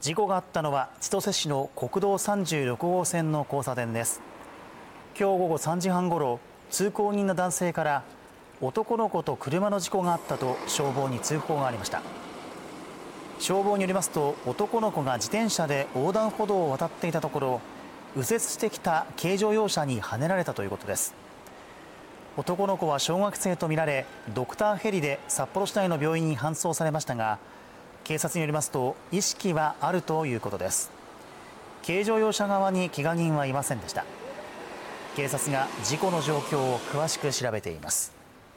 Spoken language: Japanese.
事故があったのは千歳市の国道36号線の交差点です。今日午後3時半ごろ通行人の男性から男の子と車の事故があったと消防に通報がありました。消防によりますと男の子が自転車で横断歩道を渡っていたところ右折してきた軽乗用車にはねられたということです。男の子は小学生とみられドクターヘリで札幌市内の病院に搬送されましたが警察によりますと意識はあるということです。軽乗用車側に怪我人はいませんでした。警察が事故の状況を詳しく調べています。